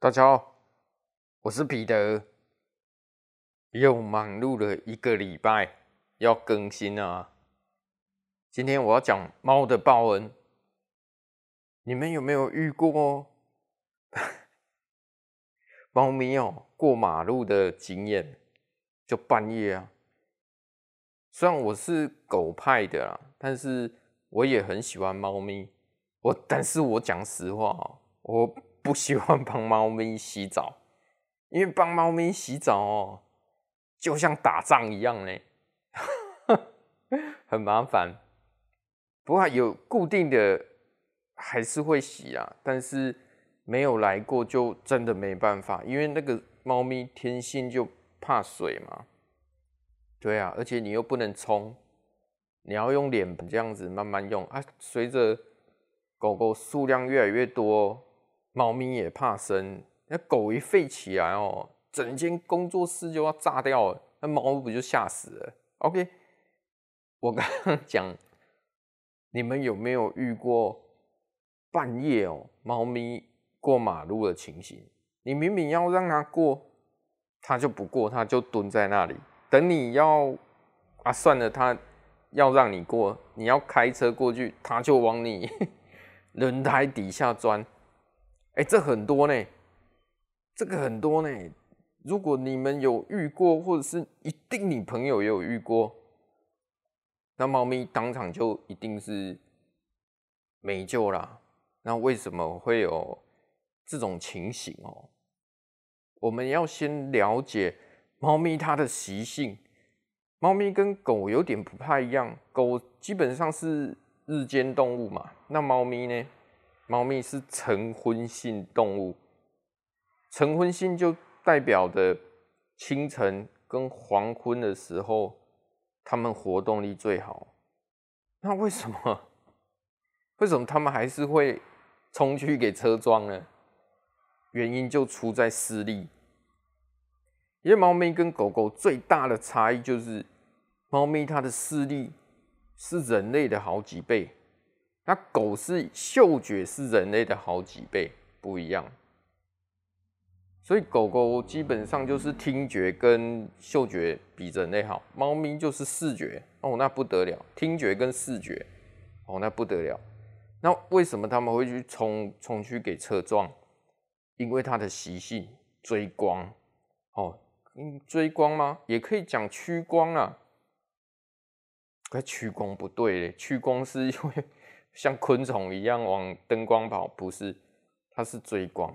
大家好，我是彼得。又忙碌了一个礼拜，要更新啊！今天我要讲猫的报恩。你们有没有遇过 猫咪哦过马路的经验？就半夜啊，虽然我是狗派的啦，但是我也很喜欢猫咪。我，但是我讲实话哦，我。不喜欢帮猫咪洗澡，因为帮猫咪洗澡哦，就像打仗一样呢，很麻烦。不过有固定的还是会洗啊，但是没有来过就真的没办法，因为那个猫咪天性就怕水嘛。对啊，而且你又不能冲，你要用脸盆这样子慢慢用啊。随着狗狗数量越来越多。猫咪也怕生，那狗一吠起来哦，整间工作室就要炸掉了，那猫不就吓死了？OK，我刚刚讲，你们有没有遇过半夜哦，猫咪过马路的情形？你明明要让它过，它就不过，它就蹲在那里，等你要啊，算了，它要让你过，你要开车过去，它就往你 轮胎底下钻。哎，这很多呢，这个很多呢。如果你们有遇过，或者是一定你朋友也有遇过，那猫咪当场就一定是没救啦。那为什么会有这种情形哦？我们要先了解猫咪它的习性。猫咪跟狗有点不太一样，狗基本上是日间动物嘛，那猫咪呢？猫咪是晨昏性动物，晨昏性就代表的清晨跟黄昏的时候，它们活动力最好。那为什么？为什么它们还是会冲去给车撞呢？原因就出在视力。因为猫咪跟狗狗最大的差异就是，猫咪它的视力是人类的好几倍。那狗是嗅觉是人类的好几倍不一样，所以狗狗基本上就是听觉跟嗅觉比人类好，猫咪就是视觉哦，那不得了，听觉跟视觉哦，那不得了。那为什么他们会去冲冲去给车撞？因为它的习性追光哦，嗯，追光吗？也可以讲趋光啊，可趋光不对嘞，趋光是因为。像昆虫一样往灯光跑，不是，它是追光，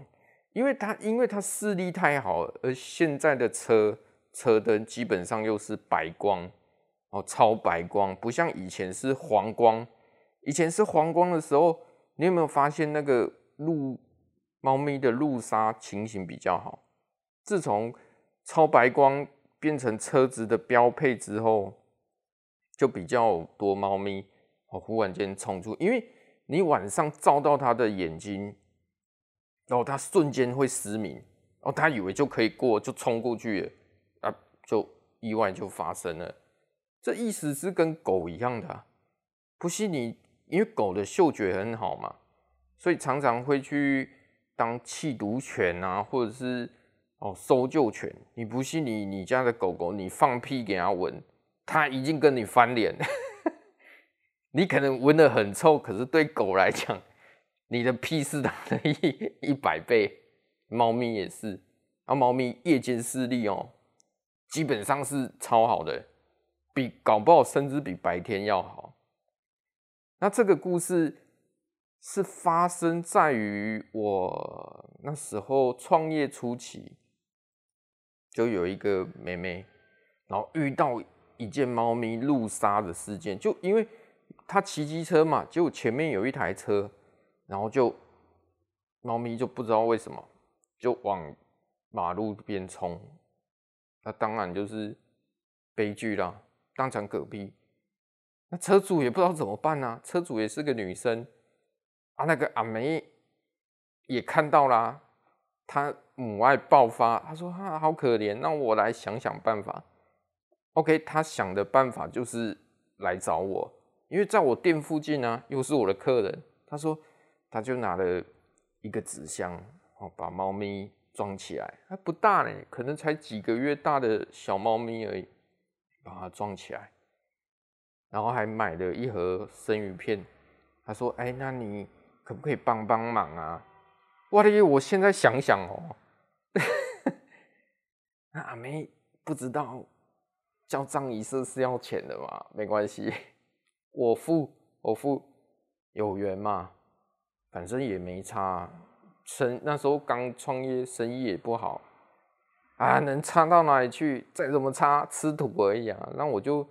因为它因为它视力太好，而现在的车车灯基本上又是白光哦，超白光，不像以前是黄光。以前是黄光的时候，你有没有发现那个路猫咪的路杀情形比较好？自从超白光变成车子的标配之后，就比较多猫咪。哦，忽然间冲出，因为你晚上照到他的眼睛，然后他瞬间会失明，哦，他以为就可以过，就冲过去了，啊，就意外就发生了。这意思是跟狗一样的，不信你，因为狗的嗅觉很好嘛，所以常常会去当缉毒犬啊，或者是哦搜救犬。你不信你，你家的狗狗，你放屁给它闻，它已经跟你翻脸。你可能闻得很臭，可是对狗来讲，你的屁是它的一 一百倍。猫咪也是，啊，猫咪夜间视力哦，基本上是超好的，比搞不好甚至比白天要好。那这个故事是发生在于我那时候创业初期，就有一个妹妹，然后遇到一件猫咪路杀的事件，就因为。他骑机车嘛，结果前面有一台车，然后就猫咪就不知道为什么就往马路边冲，那当然就是悲剧啦，当场嗝屁。那车主也不知道怎么办呢、啊？车主也是个女生啊，那个阿梅也看到啦，她母爱爆发，她说：“啊，好可怜，那我来想想办法。” OK，她想的办法就是来找我。因为在我店附近呢、又是我的客人。他说，他就拿了一个纸箱，哦，把猫咪装起来，还不大呢，可能才几个月大的小猫咪而已，把它装起来，然后还买了一盒生鱼片。他说：“哎，那你可不可以帮帮忙啊？”我的，我现在想想哦，那阿妹不知道叫葬仪社是要钱的嘛？没关系，我付，我付，有缘嘛，反正也没差。生那时候刚创业，生意也不好啊，能差到哪里去？再怎么差，吃土而已啊。那我就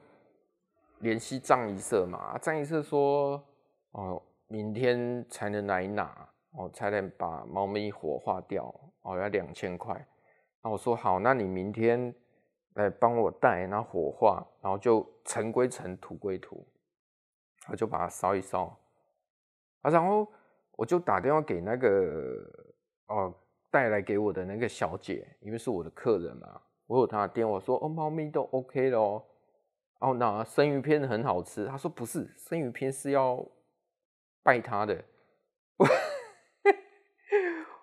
联系葬仪社嘛，葬仪社说。哦，明天才能来拿，哦，才能把猫咪火化掉，哦，要两千块。那我说好，那你明天来帮我带，然后火化，然后就尘归尘，土归土，我就把它烧一烧。啊，然后我就打电话给那个哦带来给我的那个小姐，因为是我的客人嘛，我有她的电话，说哦，猫咪都 OK 了哦。哦，那生鱼片很好吃。她说不是，生鱼片是要。拜他的，我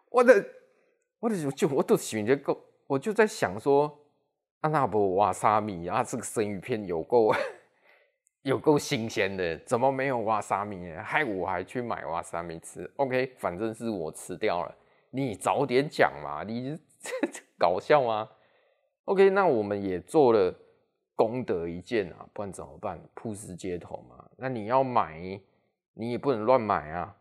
我的我的就我都选这个，我就在想说，啊那不瓦萨米啊，这个生鱼片有够有够新鲜的，怎么没有挖沙米？害我还去买挖沙米吃。OK，反正是我吃掉了，你早点讲嘛，你这 搞笑吗？OK，那我们也做了功德一件啊，不然怎么办？曝尸街头嘛，那你要买。你也不能乱买啊！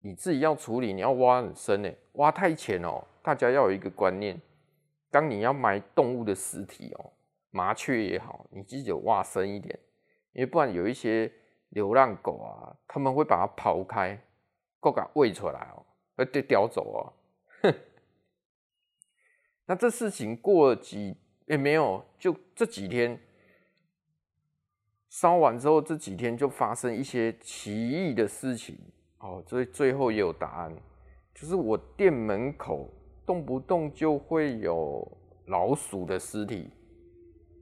你自己要处理，你要挖很深呢，挖太浅哦。大家要有一个观念，当你要埋动物的尸体哦，麻雀也好，你自己挖深一点，因为不然有一些流浪狗啊，他们会把它刨开，够给它喂出来哦，会被叼走哦。哼，那这事情过了几也没有，就这几天。烧完之后，这几天就发生一些奇异的事情哦，所以最后也有答案，就是我店门口动不动就会有老鼠的尸体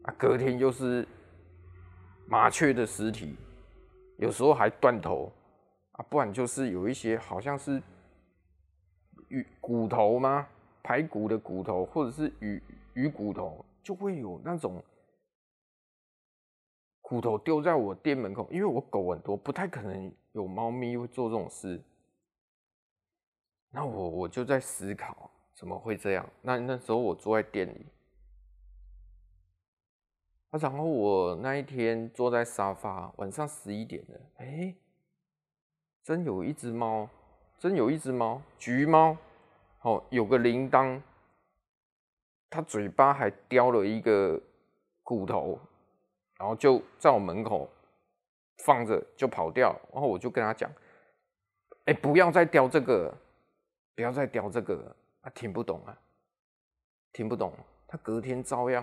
啊，隔天又是麻雀的尸体，有时候还断头啊，不然就是有一些好像是鱼骨头吗？排骨的骨头，或者是鱼鱼骨头，就会有那种。骨头丢在我店门口，因为我狗很多，不太可能有猫咪会做这种事。那我我就在思考，怎么会这样？那那时候我坐在店里，啊，然后我那一天坐在沙发，晚上十一点了，哎，真有一只猫，真有一只猫，橘猫，哦，有个铃铛，它嘴巴还叼了一个骨头。然后就在我门口放着，就跑掉。然后我就跟他讲：“哎，不要再叼这个，不要再叼这个。”他听不懂啊，听不懂。他隔天照样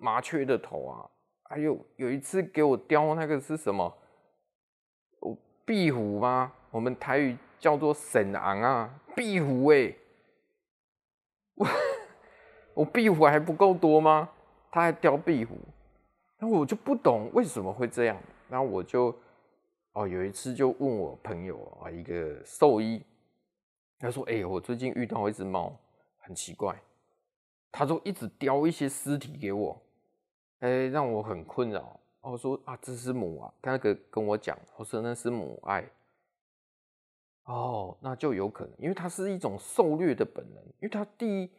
麻雀的头啊，还有有一次给我雕那个是什么？壁虎吗？我们台语叫做沈昂啊，壁虎哎，我 我壁虎还不够多吗？他还叼壁虎。那我就不懂为什么会这样，然后我就哦有一次就问我朋友啊，一个兽医，他说：“哎、欸，我最近遇到一只猫，很奇怪，他就一直叼一些尸体给我，哎、让我很困扰。”我说：“啊，这是母啊。”他那个跟我讲，我说那是母爱。哦，那就有可能，因为它是一种狩猎的本能，因为它第一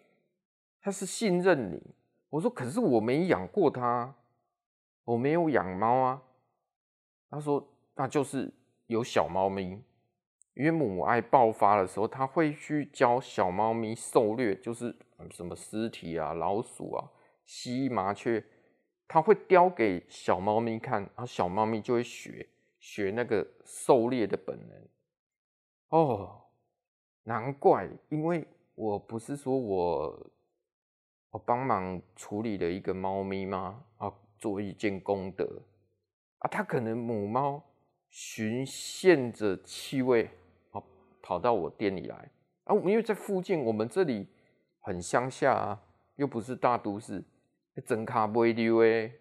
它是信任你。我说：“可是我没养过它。”我没有养猫啊，他说那就是有小猫咪，因为母爱爆发的时候，他会去教小猫咪狩猎，就是什么尸体啊、老鼠啊、蜥蜴、麻雀，他会叼给小猫咪看，然后小猫咪就会学学那个狩猎的本能。哦，难怪，因为我不是说我我帮忙处理了一个猫咪吗？啊。做一件功德啊，它可能母猫循线着气味啊，跑到我店里来啊。因为在附近，我们这里很乡下啊，又不是大都市，真卡不会溜诶。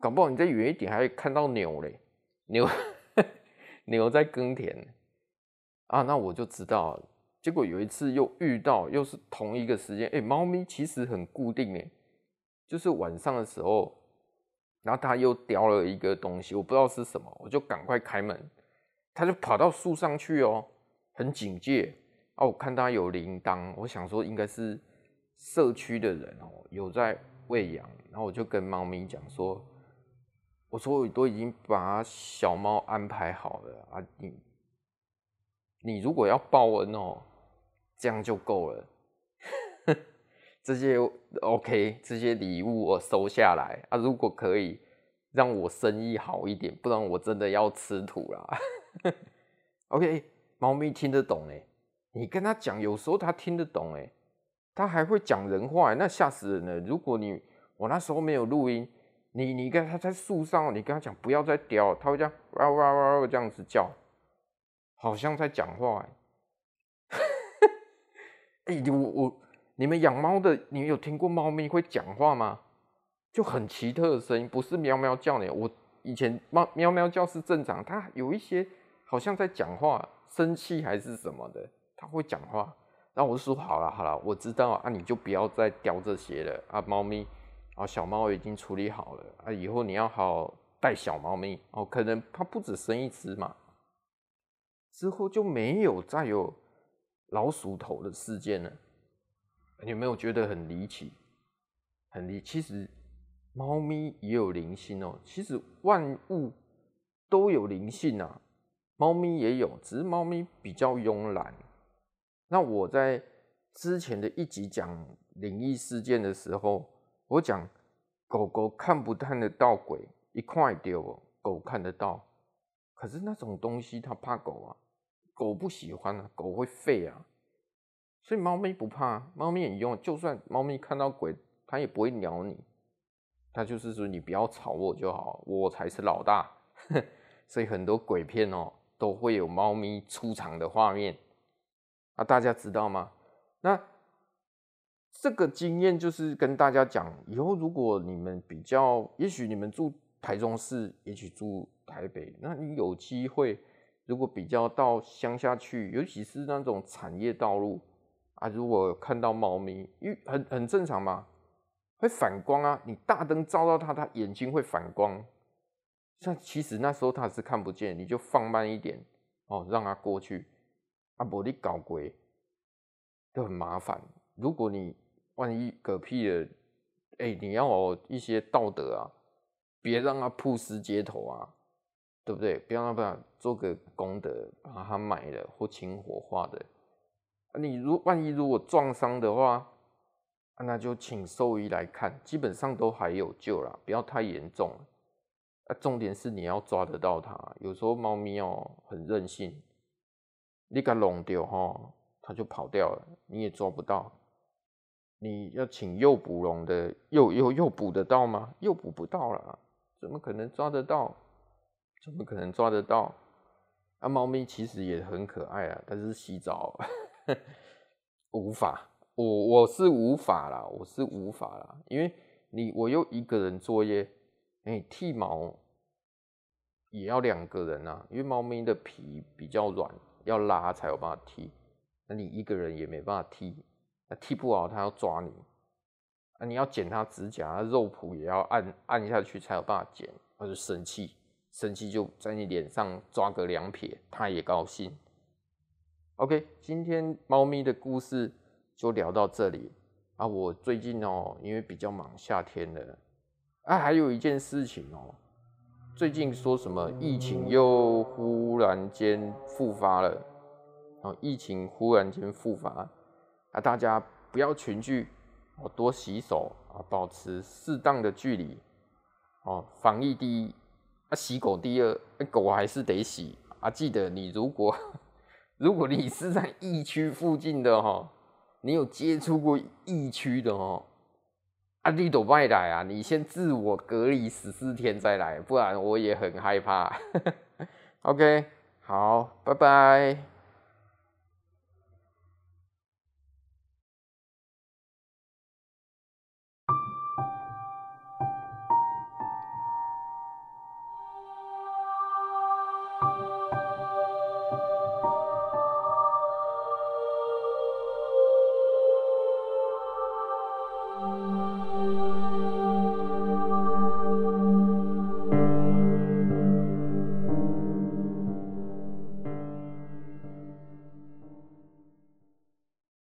搞不好你再远一点，还会看到牛嘞，牛 牛在耕田啊。那我就知道，结果有一次又遇到，又是同一个时间，哎，猫咪其实很固定哎，就是晚上的时候，然后它又叼了一个东西，我不知道是什么，我就赶快开门，它就跑到树上去哦，很警戒啊。我看它有铃铛，我想说应该是社区的人哦，有在喂养，然后我就跟猫咪讲说，我说我都已经把小猫安排好了啊，你你如果要报恩哦。这样就够了，这些 OK，这些礼物我收下来啊。如果可以让我生意好一点，不然我真的要吃土啦。OK，猫咪听得懂哎，你跟他讲，有时候他听得懂哎，他还会讲人话，那吓死人了。如果你我那时候没有录音，你你跟他在树上，你跟他讲不要再叼，他会这样哇哇哇哇这样子叫，好像在讲话哎。哎、我我你们养猫的，你有听过猫咪会讲话吗？就很奇特的声音，不是喵喵叫呢。我以前猫喵喵叫是正常，它有一些好像在讲话，生气还是什么的，它会讲话。然后我就说好了好了，我知道啊，你就不要再叼这些了啊。猫咪啊，小猫已经处理好了啊，以后你要好好带小猫咪哦。可能它不止生一只嘛，之后就没有再有。老鼠头的事件了？你有没有觉得很离奇？很离。其实猫咪也有灵性哦。其实万物都有灵性啊，猫咪也有，只是猫咪比较慵懒。那我在之前的一集讲灵异事件的时候，我讲狗狗看不看得到鬼，一块丢狗看得到，可是那种东西它怕狗啊。狗不喜欢啊，狗会吠啊，所以猫咪不怕，猫咪很用，就算猫咪看到鬼，它也不会咬你，它就是说你不要吵我就好，我才是老大。所以很多鬼片哦都会有猫咪出场的画面啊，大家知道吗？那这个经验就是跟大家讲，以后如果你们比较，也许你们住台中市，也许住台北，那你有机会。如果比较到乡下去，尤其是那种产业道路啊，如果看到猫咪，因为很很正常嘛，会反光啊。你大灯照到它，它眼睛会反光。像其实那时候它是看不见，你就放慢一点哦，让它过去。啊，不你搞鬼就很麻烦。如果你万一嗝屁了，哎、你要有一些道德啊，别让它曝尸街头啊。对不对？不要让他做个功德，把它埋了或轻火化的。你如万一如果撞伤的话，那就请兽医来看，基本上都还有救啦，不要太严重。啊，重点是你要抓得到它。有时候猫咪哦很任性，你给它弄掉哈，它就跑掉了，你也抓不到。你要请诱捕笼的，诱诱诱捕得到吗？诱捕不到了，怎么可能抓得到？怎么可能抓得到？啊，猫咪其实也很可爱啊，但是洗澡呵 呵无法，我我是无法啦，我是无法啦，因为你我又一个人作业，你剃毛也要两个人啊，因为猫咪的皮比较软，要拉才有办法踢，那你一个人也没办法踢，那踢不好他要抓你，啊，你要剪他指甲，他肉脯也要按按下去才有办法剪，他就生气。生气就在你脸上抓个两撇，他也高兴。OK，今天猫咪的故事就聊到这里啊。我最近哦，因为比较忙，夏天了啊，还有一件事情哦，最近说什么疫情又忽然间复发了，哦，疫情忽然间复发啊，大家不要群聚哦，多洗手啊，保持适当的距离哦，防疫第一。啊，洗狗第二，狗还是得洗啊！记得你如果 如果你是在疫区附近的哈，你有接触过疫区的哦，啊，你都别来啊！你先自我隔离十四天再来，不然我也很害怕。OK，好，拜拜。